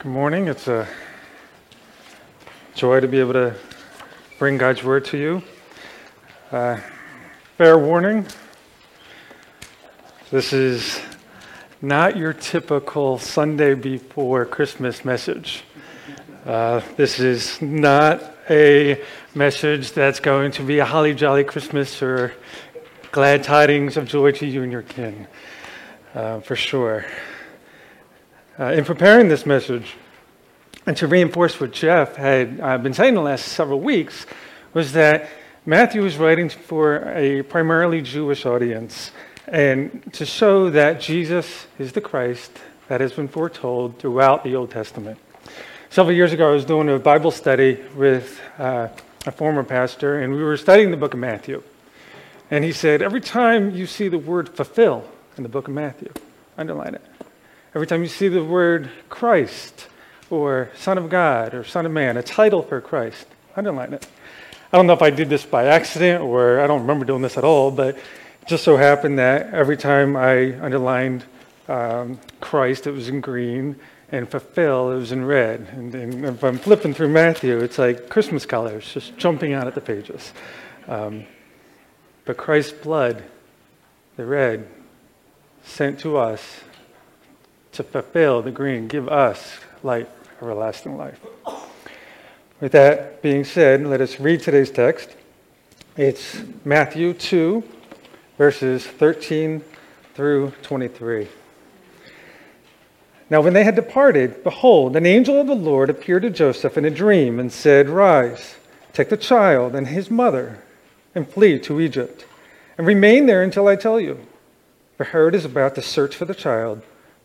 Good morning. It's a joy to be able to bring God's word to you. Uh, fair warning this is not your typical Sunday before Christmas message. Uh, this is not a message that's going to be a holly jolly Christmas or glad tidings of joy to you and your kin, uh, for sure. Uh, in preparing this message, and to reinforce what Jeff had uh, been saying the last several weeks, was that Matthew is writing for a primarily Jewish audience, and to show that Jesus is the Christ that has been foretold throughout the Old Testament. Several years ago, I was doing a Bible study with uh, a former pastor, and we were studying the book of Matthew. And he said, Every time you see the word fulfill in the book of Matthew, underline it. Every time you see the word Christ or Son of God or Son of Man, a title for Christ, underline it. I don't know if I did this by accident or I don't remember doing this at all, but it just so happened that every time I underlined um, Christ, it was in green, and fulfill, it was in red. And, and, if I'm flipping through Matthew, it's like Christmas colors just jumping out at the pages. Um, but Christ's blood, the red, sent to us to fulfill the green, give us life, everlasting life. With that being said, let us read today's text. It's Matthew 2, verses 13 through 23. Now, when they had departed, behold, an angel of the Lord appeared to Joseph in a dream and said, Rise, take the child and his mother, and flee to Egypt, and remain there until I tell you. For Herod is about to search for the child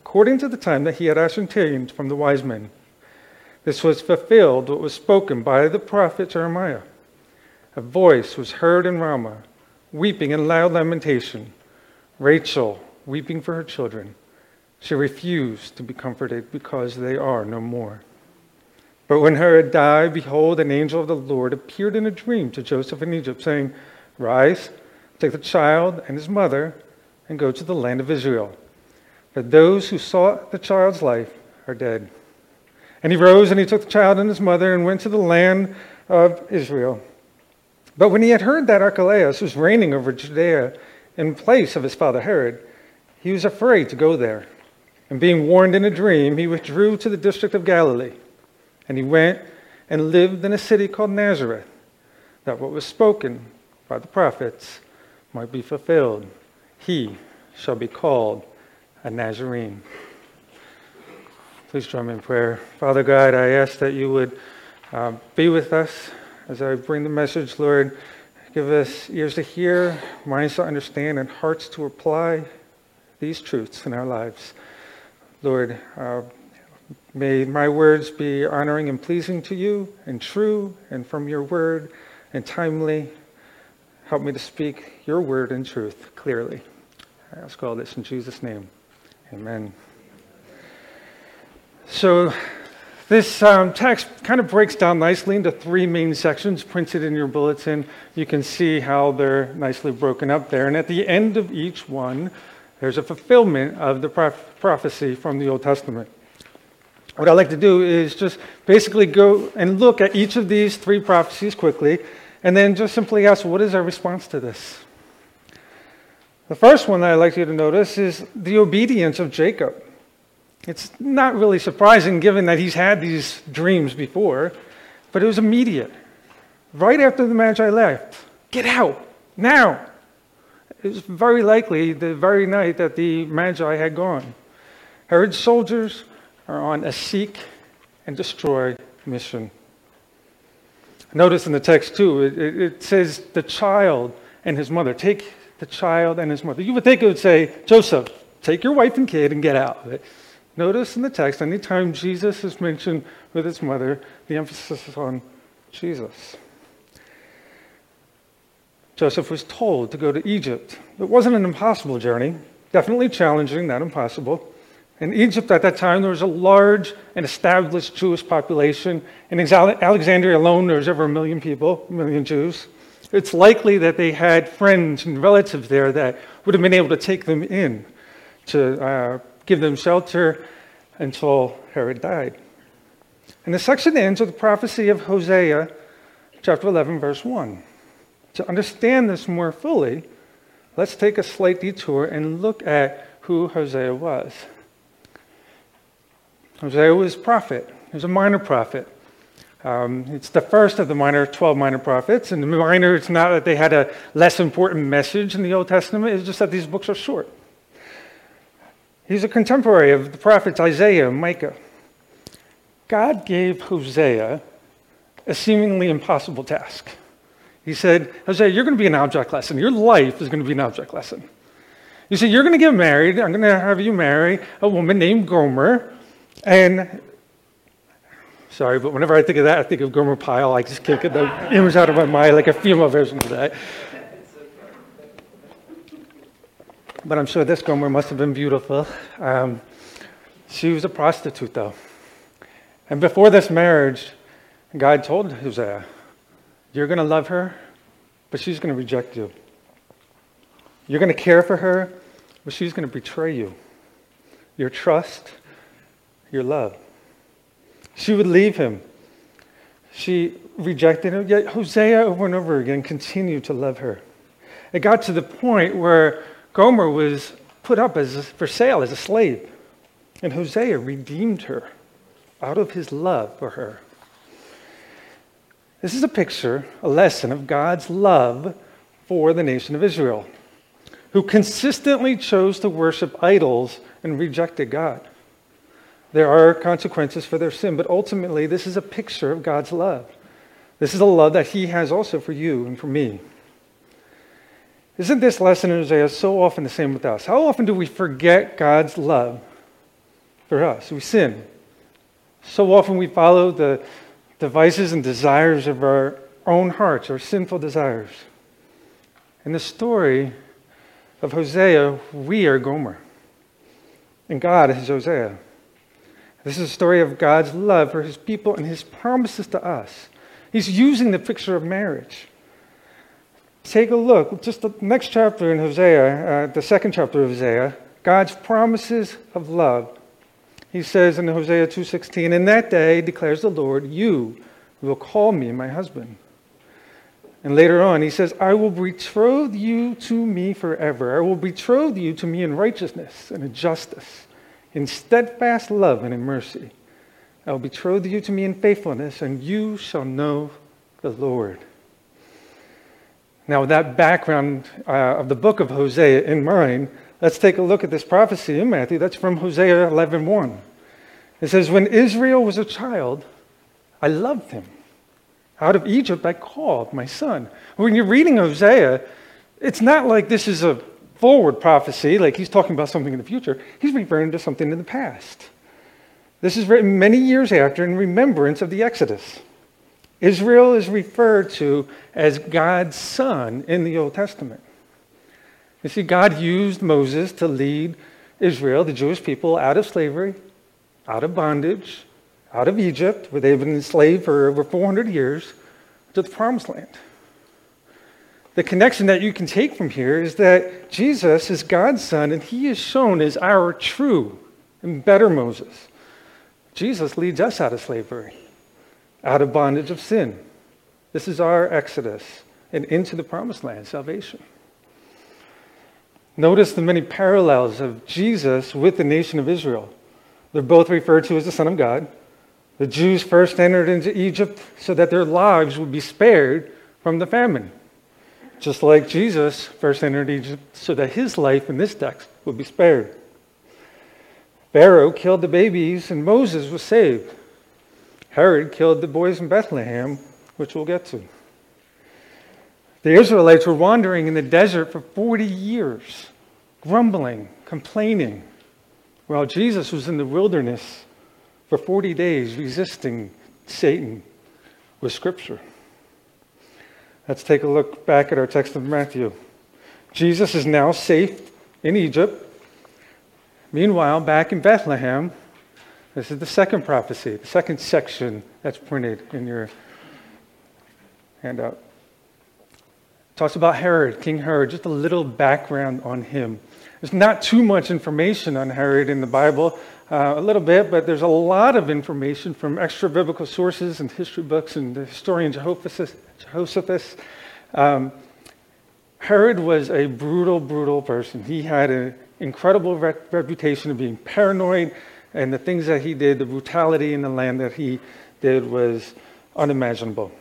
according to the time that he had ascertained from the wise men. This was fulfilled what was spoken by the prophet Jeremiah. A voice was heard in Ramah, weeping in loud lamentation. Rachel weeping for her children. She refused to be comforted because they are no more. But when Herod died, behold, an angel of the Lord appeared in a dream to Joseph in Egypt, saying, Rise, take the child and his mother, and go to the land of Israel but those who sought the child's life are dead. And he rose and he took the child and his mother and went to the land of Israel. But when he had heard that Archelaus was reigning over Judea in place of his father Herod, he was afraid to go there. And being warned in a dream, he withdrew to the district of Galilee. And he went and lived in a city called Nazareth, that what was spoken by the prophets might be fulfilled. He shall be called a Nazarene. Please join me in prayer. Father God, I ask that you would uh, be with us as I bring the message, Lord. Give us ears to hear, minds to understand, and hearts to apply these truths in our lives. Lord, uh, may my words be honoring and pleasing to you, and true, and from your word, and timely. Help me to speak your word in truth clearly. I ask all this in Jesus' name. Amen. So, this um, text kind of breaks down nicely into three main sections printed in your bulletin. You can see how they're nicely broken up there. And at the end of each one, there's a fulfillment of the prophecy from the Old Testament. What I'd like to do is just basically go and look at each of these three prophecies quickly, and then just simply ask, what is our response to this? The first one that I'd like you to notice is the obedience of Jacob. It's not really surprising given that he's had these dreams before, but it was immediate. Right after the Magi left, get out, now. It was very likely the very night that the Magi had gone. Herod's soldiers are on a seek and destroy mission. Notice in the text, too, it, it says the child and his mother. Take the child and his mother. You would think it would say, Joseph, take your wife and kid and get out of it. Notice in the text, anytime Jesus is mentioned with his mother, the emphasis is on Jesus. Joseph was told to go to Egypt. It wasn't an impossible journey, definitely challenging, not impossible. In Egypt at that time, there was a large and established Jewish population. In Alexandria alone, there was over a million people, a million Jews. It's likely that they had friends and relatives there that would have been able to take them in to uh, give them shelter until Herod died. And the section ends with the prophecy of Hosea, chapter 11, verse 1. To understand this more fully, let's take a slight detour and look at who Hosea was. Hosea was a prophet. He was a minor prophet. Um, it's the first of the minor, 12 minor prophets. And the minor, it's not that they had a less important message in the Old Testament, it's just that these books are short. He's a contemporary of the prophets Isaiah and Micah. God gave Hosea a seemingly impossible task. He said, Hosea, you're going to be an object lesson. Your life is going to be an object lesson. You see, You're going to get married. I'm going to have you marry a woman named Gomer. And sorry, but whenever I think of that, I think of Gomer Pyle. I just can't get the image out of my mind, like a female version of that. But I'm sure this Gomer must have been beautiful. Um, she was a prostitute, though. And before this marriage, God told Hosea, You're going to love her, but she's going to reject you. You're going to care for her, but she's going to betray you. Your trust, your love. She would leave him. She rejected him, yet Hosea over and over again continued to love her. It got to the point where Gomer was put up as for sale as a slave, and Hosea redeemed her out of his love for her. This is a picture, a lesson of God's love for the nation of Israel, who consistently chose to worship idols and rejected God. There are consequences for their sin, but ultimately, this is a picture of God's love. This is a love that He has also for you and for me. Isn't this lesson in Hosea so often the same with us? How often do we forget God's love for us? We sin. So often we follow the devices and desires of our own hearts, our sinful desires. In the story of Hosea, we are Gomer, and God is Hosea. This is a story of God's love for his people and his promises to us. He's using the picture of marriage. Take a look, just the next chapter in Hosea, uh, the second chapter of Hosea, God's promises of love. He says in Hosea 2:16, "In that day declares the Lord, you will call me my husband." And later on, he says, I will betroth you to me forever. I will betroth you to me in righteousness and in justice in steadfast love and in mercy. I will betroth you to me in faithfulness, and you shall know the Lord. Now, with that background uh, of the book of Hosea in mind, let's take a look at this prophecy in Matthew. That's from Hosea 11.1. It says, When Israel was a child, I loved him. Out of Egypt I called my son. When you're reading Hosea, it's not like this is a forward prophecy, like he's talking about something in the future, he's referring to something in the past. This is written many years after in remembrance of the Exodus. Israel is referred to as God's son in the Old Testament. You see, God used Moses to lead Israel, the Jewish people, out of slavery, out of bondage, out of Egypt, where they've been enslaved for over 400 years, to the promised land the connection that you can take from here is that Jesus is God's son, and he is shown as our true and better Moses. Jesus leads us out of slavery, out of bondage of sin. This is our exodus and into the promised land, salvation. Notice the many parallels of Jesus with the nation of Israel. They're both referred to as the Son of God. The Jews first entered into Egypt so that their lives would be spared from the famine just like Jesus first entered Egypt so that his life in this text would be spared. Pharaoh killed the babies and Moses was saved. Herod killed the boys in Bethlehem, which we'll get to. The Israelites were wandering in the desert for 40 years, grumbling, complaining, while Jesus was in the wilderness for 40 days resisting Satan with Scripture. Let's take a look back at our text of Matthew. Jesus is now safe in Egypt. Meanwhile, back in Bethlehem, this is the second prophecy, the second section that's printed in your handout. It talks about Herod, King Herod, just a little background on him. There's not too much information on Herod in the Bible, uh, a little bit, but there's a lot of information from extra biblical sources and history books and the historian. Josephus. Um, Herod was a brutal, brutal person. He had an incredible re- reputation of being paranoid, and the things that he did, the brutality in the land that he did, was unimaginable.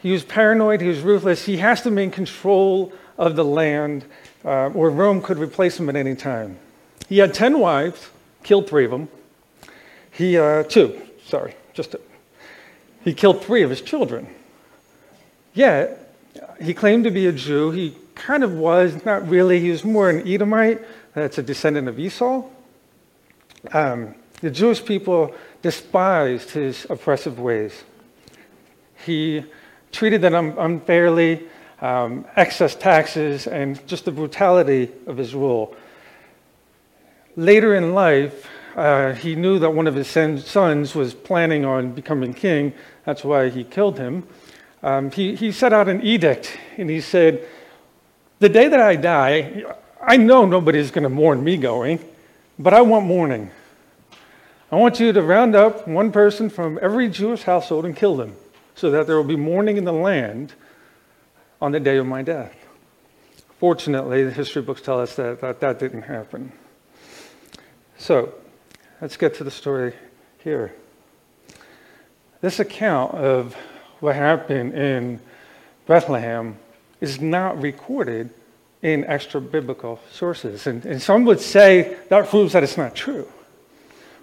He was paranoid, he was ruthless. He has to maintain control of the land, uh, or Rome could replace him at any time. He had 10 wives, killed three of them. He, uh, two, sorry, just. He killed three of his children. Yet, he claimed to be a Jew. He kind of was, not really. He was more an Edomite. That's a descendant of Esau. Um, the Jewish people despised his oppressive ways. He treated them unfairly, um, excess taxes, and just the brutality of his rule. Later in life, uh, he knew that one of his sons was planning on becoming king. That's why he killed him. Um, he, he set out an edict and he said, The day that I die, I know nobody's going to mourn me going, but I want mourning. I want you to round up one person from every Jewish household and kill them so that there will be mourning in the land on the day of my death. Fortunately, the history books tell us that that, that didn't happen. So, let's get to the story here. This account of what happened in Bethlehem is not recorded in extra biblical sources. And, and some would say that proves that it's not true.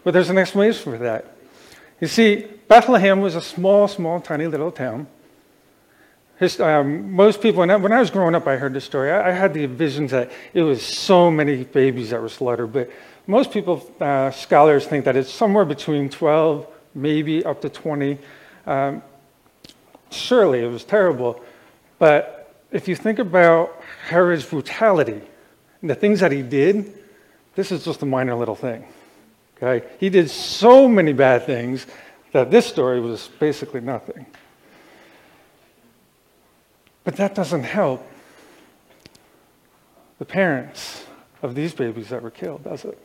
But there's an explanation for that. You see, Bethlehem was a small, small, tiny little town. His, um, most people, when I, when I, was growing up, I heard this story. I, I, had the visions that it was so many babies that were slaughtered, but most people, uh, scholars, think that it's somewhere between 12, maybe up to 20. Um, surely it was terrible, but if you think about Herod's brutality and the things that he did, this is just a minor little thing. Okay? He did so many bad things that this story was basically nothing. But that doesn't help the parents of these babies that were killed, does it?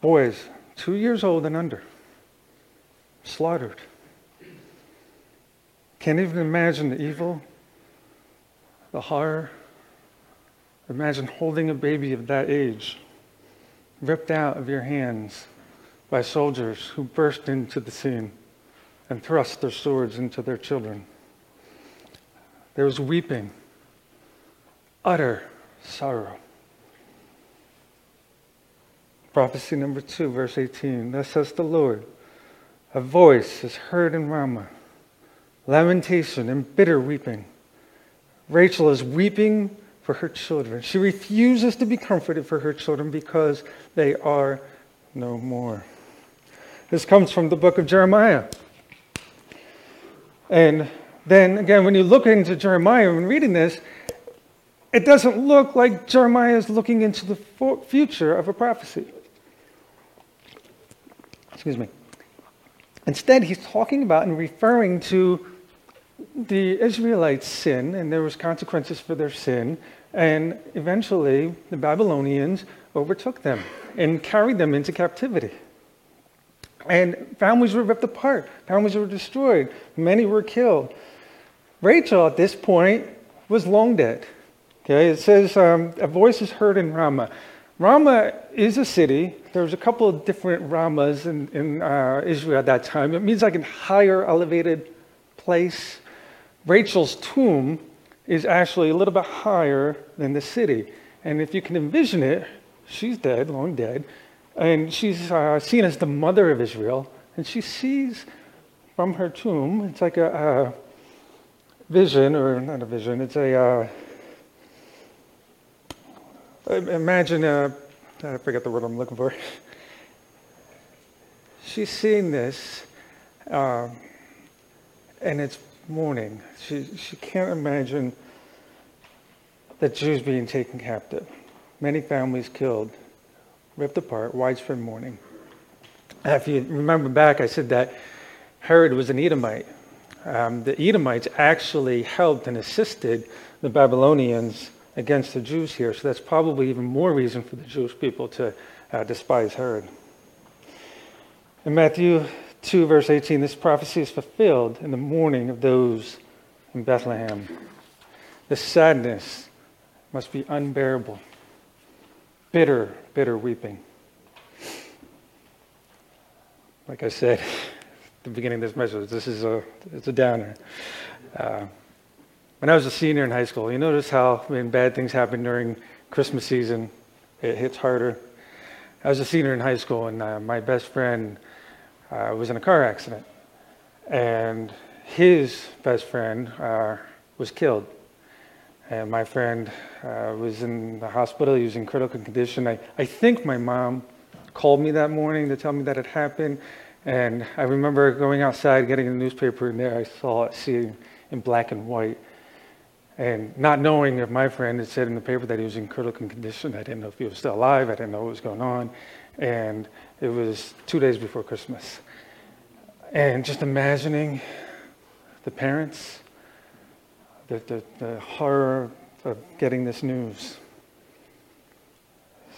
Boys, two years old and under, slaughtered. Can't even imagine the evil, the horror. Imagine holding a baby of that age, ripped out of your hands by soldiers who burst into the scene and thrust their swords into their children. There was weeping, utter sorrow. Prophecy number two, verse 18. Thus says the Lord A voice is heard in Ramah, lamentation and bitter weeping. Rachel is weeping for her children. She refuses to be comforted for her children because they are no more. This comes from the book of Jeremiah. And then again, when you look into Jeremiah and reading this, it doesn't look like Jeremiah is looking into the future of a prophecy. Excuse me. Instead, he's talking about and referring to the Israelites' sin, and there was consequences for their sin, and eventually the Babylonians overtook them and carried them into captivity. And families were ripped apart, families were destroyed, many were killed. Rachel, at this point, was long dead. Okay, it says um, a voice is heard in Ramah. Ramah is a city. There's a couple of different Ramahs in, in uh, Israel at that time. It means like a higher, elevated place. Rachel's tomb is actually a little bit higher than the city. And if you can envision it, she's dead, long dead. And she's uh, seen as the mother of Israel. And she sees from her tomb, it's like a, a vision, or not a vision, it's a, uh, imagine, uh, I forget the word I'm looking for. She's seeing this, uh, and it's mourning. She, she can't imagine the Jews being taken captive. Many families killed, ripped apart, widespread mourning. If you remember back, I said that Herod was an Edomite. Um, the Edomites actually helped and assisted the Babylonians against the Jews here, so that's probably even more reason for the Jewish people to uh, despise Herod. In Matthew 2, verse 18, this prophecy is fulfilled in the mourning of those in Bethlehem. The sadness must be unbearable, bitter, bitter weeping. Like I said at the beginning of this message, this is a, it's a downer. Uh, when I was a senior in high school, you notice how when bad things happen during Christmas season, it hits harder. I was a senior in high school, and uh, my best friend uh, was in a car accident. And his best friend uh, was killed. And my friend uh, was in the hospital. He was in critical condition. I, I think my mom called me that morning to tell me that it happened. And I remember going outside, getting a newspaper, and there I saw it, seeing in black and white. And not knowing if my friend had said in the paper that he was in critical condition, I didn't know if he was still alive. I didn't know what was going on. And it was two days before Christmas. And just imagining the parents, the, the, the horror of getting this news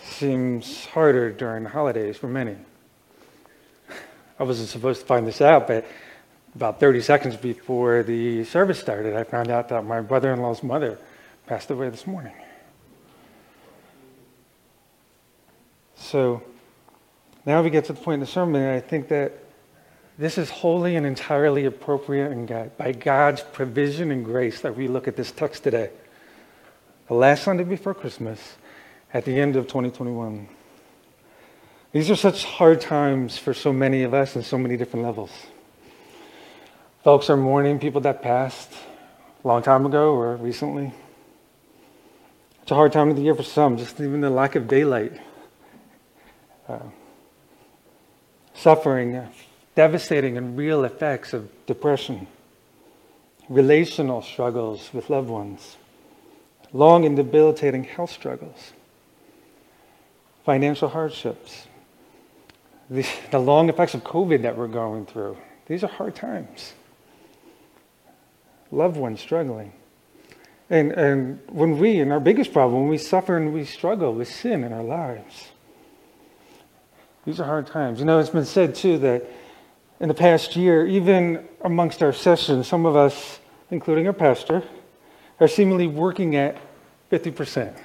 seems harder during the holidays for many. I wasn't supposed to find this out, but about 30 seconds before the service started, I found out that my brother in law's mother passed away this morning. So now we get to the point in the sermon, and I think that this is wholly and entirely appropriate and God, by God's provision and grace that we look at this text today. The last Sunday before Christmas, at the end of 2021. These are such hard times for so many of us in so many different levels. Folks are mourning people that passed a long time ago or recently. It's a hard time of the year for some, just even the lack of daylight. Uh, suffering, devastating and real effects of depression, relational struggles with loved ones, long and debilitating health struggles, financial hardships, the, the long effects of COVID that we're going through. These are hard times. Loved ones struggling. And, and when we, and our biggest problem, when we suffer and we struggle with sin in our lives, these are hard times. You know, it's been said too that in the past year, even amongst our sessions, some of us, including our pastor, are seemingly working at 50%,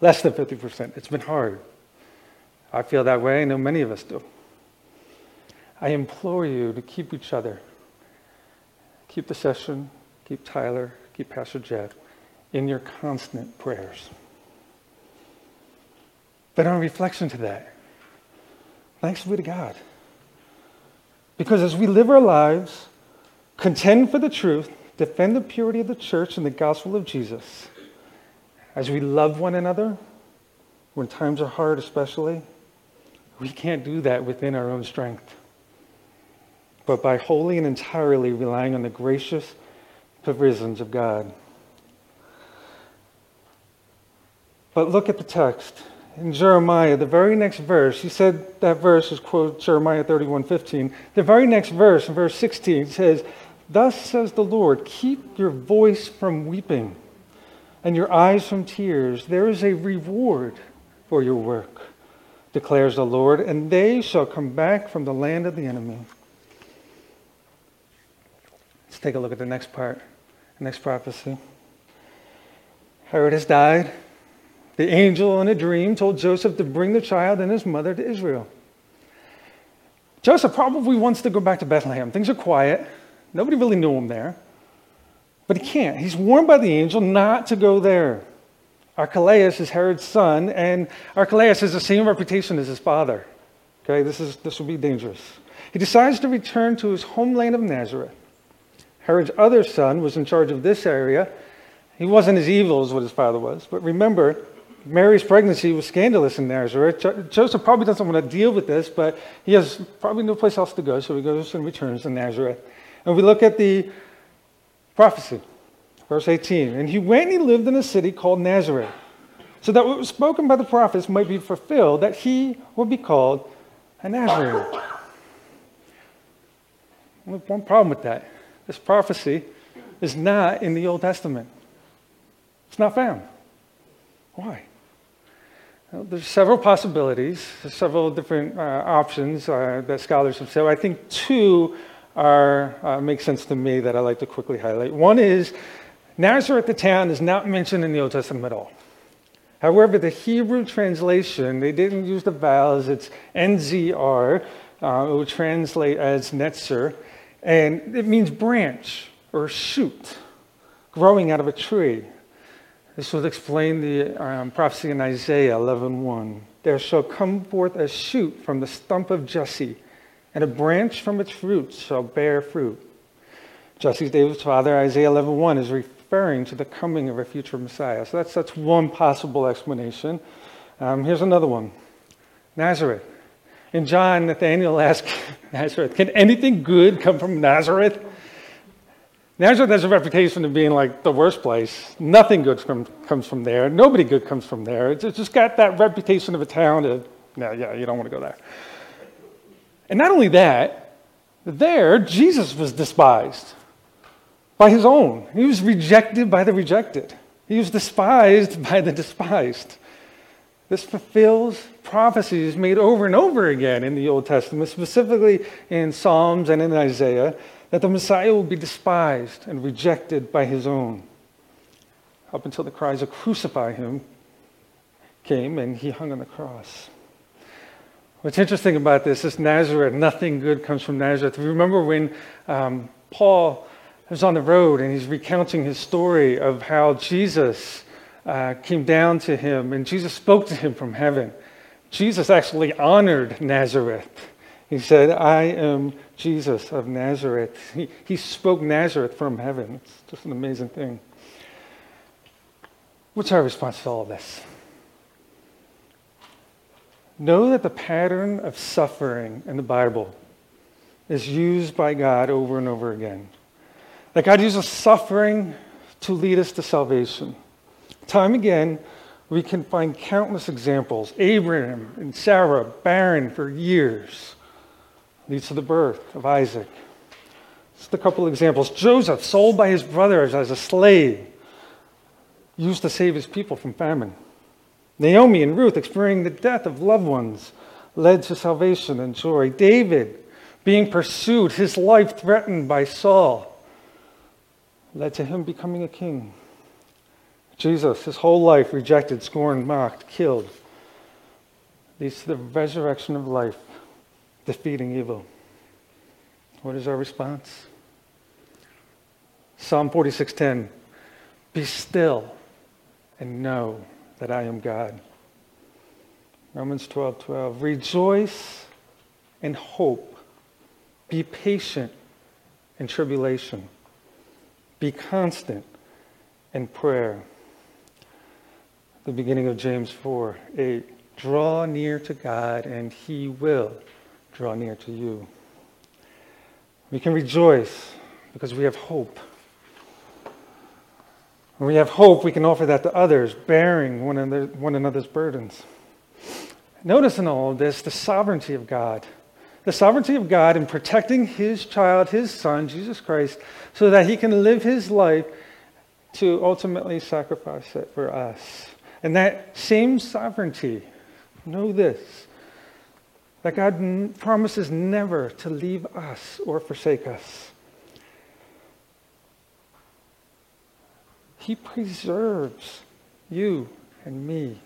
less than 50%. It's been hard. I feel that way. I know many of us do. I implore you to keep each other, keep the session, keep Tyler, keep Pastor Jeff in your constant prayers. But on reflection to that, thanks be to God. Because as we live our lives, contend for the truth, defend the purity of the church and the gospel of Jesus, as we love one another, when times are hard especially, we can't do that within our own strength, but by wholly and entirely relying on the gracious provisions of God. But look at the text in Jeremiah, the very next verse, he said that verse is quote Jeremiah 31 15. The very next verse, in verse 16, says, Thus says the Lord, keep your voice from weeping and your eyes from tears. There is a reward for your work declares the Lord, and they shall come back from the land of the enemy. Let's take a look at the next part, next prophecy. Herod has died. The angel in a dream told Joseph to bring the child and his mother to Israel. Joseph probably wants to go back to Bethlehem. Things are quiet. Nobody really knew him there. But he can't. He's warned by the angel not to go there. Archelaus is Herod's son, and Archelaus has the same reputation as his father. Okay, this, is, this will be dangerous. He decides to return to his homeland of Nazareth. Herod's other son was in charge of this area. He wasn't as evil as what his father was, but remember, Mary's pregnancy was scandalous in Nazareth. Joseph probably doesn't want to deal with this, but he has probably no place else to go, so he goes and returns to Nazareth. And we look at the prophecy, verse 18. And he went and he lived in a city called Nazareth, so that what was spoken by the prophets might be fulfilled, that he would be called a Nazarene. One problem with that. This prophecy is not in the Old Testament. It's not found. Why? Well, there's several possibilities, there's several different uh, options uh, that scholars have said. I think two are uh, make sense to me that I like to quickly highlight. One is Nazareth, the town, is not mentioned in the Old Testament at all. However, the Hebrew translation, they didn't use the vowels, it's NZR, uh, it would translate as Netzer, and it means branch or shoot growing out of a tree. This would explain the um, prophecy in Isaiah 11:1. There shall come forth a shoot from the stump of Jesse, and a branch from its roots shall bear fruit. Jesse's David's father, Isaiah 11:1, is referring to the coming of a future Messiah. So that's, that's one possible explanation. Um, here's another one Nazareth. In John, Nathanael asked Nazareth, Can anything good come from Nazareth? Nazareth has a reputation of being like the worst place. Nothing good from, comes from there. Nobody good comes from there. It's just got that reputation of a town no, yeah, you don't want to go there. And not only that, there, Jesus was despised by his own. He was rejected by the rejected. He was despised by the despised. This fulfills prophecies made over and over again in the Old Testament, specifically in Psalms and in Isaiah, that the Messiah will be despised and rejected by his own. Up until the cries of crucify him came and he hung on the cross. What's interesting about this is Nazareth, nothing good comes from Nazareth. Remember when um, Paul was on the road and he's recounting his story of how Jesus uh, came down to him and Jesus spoke to him from heaven. Jesus actually honored Nazareth. He said, I am Jesus of Nazareth. He, he spoke Nazareth from heaven. It's just an amazing thing. What's our response to all this? Know that the pattern of suffering in the Bible is used by God over and over again. That God uses suffering to lead us to salvation. Time again, we can find countless examples. Abraham and Sarah, barren for years, leads to the birth of Isaac. Just a couple of examples. Joseph, sold by his brothers as a slave, used to save his people from famine. Naomi and Ruth experiencing the death of loved ones led to salvation and joy. David, being pursued, his life threatened by Saul, led to him becoming a king. Jesus, his whole life rejected, scorned, mocked, killed, leads to the resurrection of life, defeating evil. What is our response? Psalm 46:10 Be still and know that I am God. Romans 12:12 12, Rejoice and hope. Be patient in tribulation be constant in prayer. The beginning of James 4 8. Draw near to God, and he will draw near to you. We can rejoice because we have hope. When we have hope, we can offer that to others, bearing one, another, one another's burdens. Notice in all of this the sovereignty of God the sovereignty of God in protecting his child, his son, Jesus Christ, so that he can live his life to ultimately sacrifice it for us. And that same sovereignty, know this, that God promises never to leave us or forsake us. He preserves you and me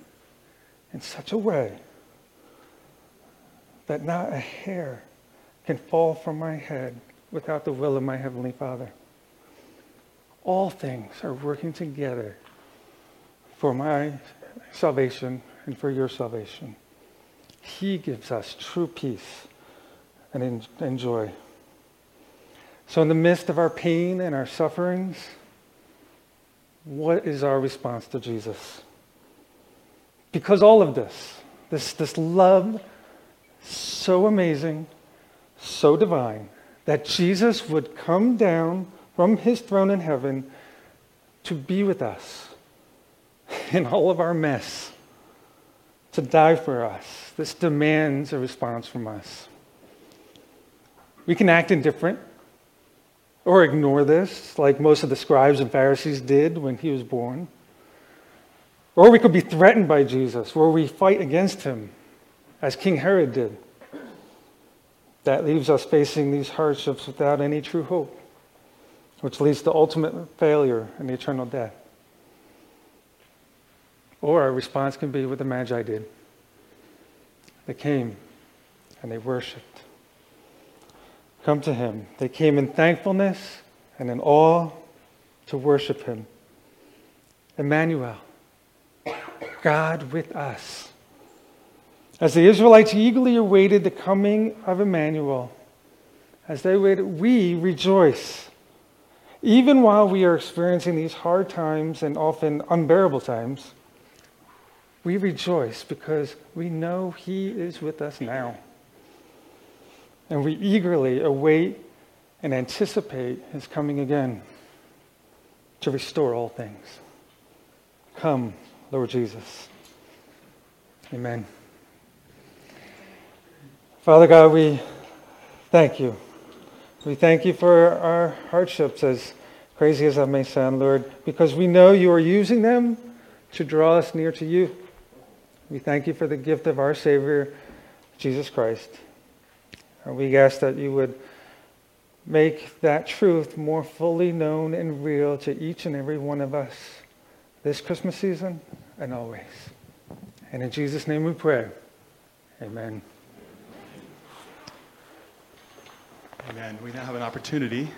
in such a way that not a hair can fall from my head without the will of my Heavenly Father. All things are working together for my salvation and for your salvation. He gives us true peace and, and joy. So, in the midst of our pain and our sufferings, what is our response to Jesus? Because all of this, this, this love so amazing, so divine, that Jesus would come down from his throne in heaven to be with us in all of our mess, to die for us. This demands a response from us. We can act indifferent or ignore this, like most of the scribes and Pharisees did when he was born. Or we could be threatened by Jesus, where we fight against him, as King Herod did. That leaves us facing these hardships without any true hope, which leads to ultimate failure and eternal death. Or our response can be what the Magi did. They came and they worshiped. Come to him. They came in thankfulness and in awe to worship him. Emmanuel, God with us. As the Israelites eagerly awaited the coming of Emmanuel, as they waited, we rejoice. Even while we are experiencing these hard times and often unbearable times, we rejoice because we know He is with us now. And we eagerly await and anticipate His coming again to restore all things. Come, Lord Jesus. Amen. Father God, we thank you. We thank you for our hardships, as crazy as that may sound, Lord, because we know you are using them to draw us near to you. We thank you for the gift of our Savior, Jesus Christ. And we ask that you would make that truth more fully known and real to each and every one of us this Christmas season and always. And in Jesus' name we pray. Amen. Amen. We now have an opportunity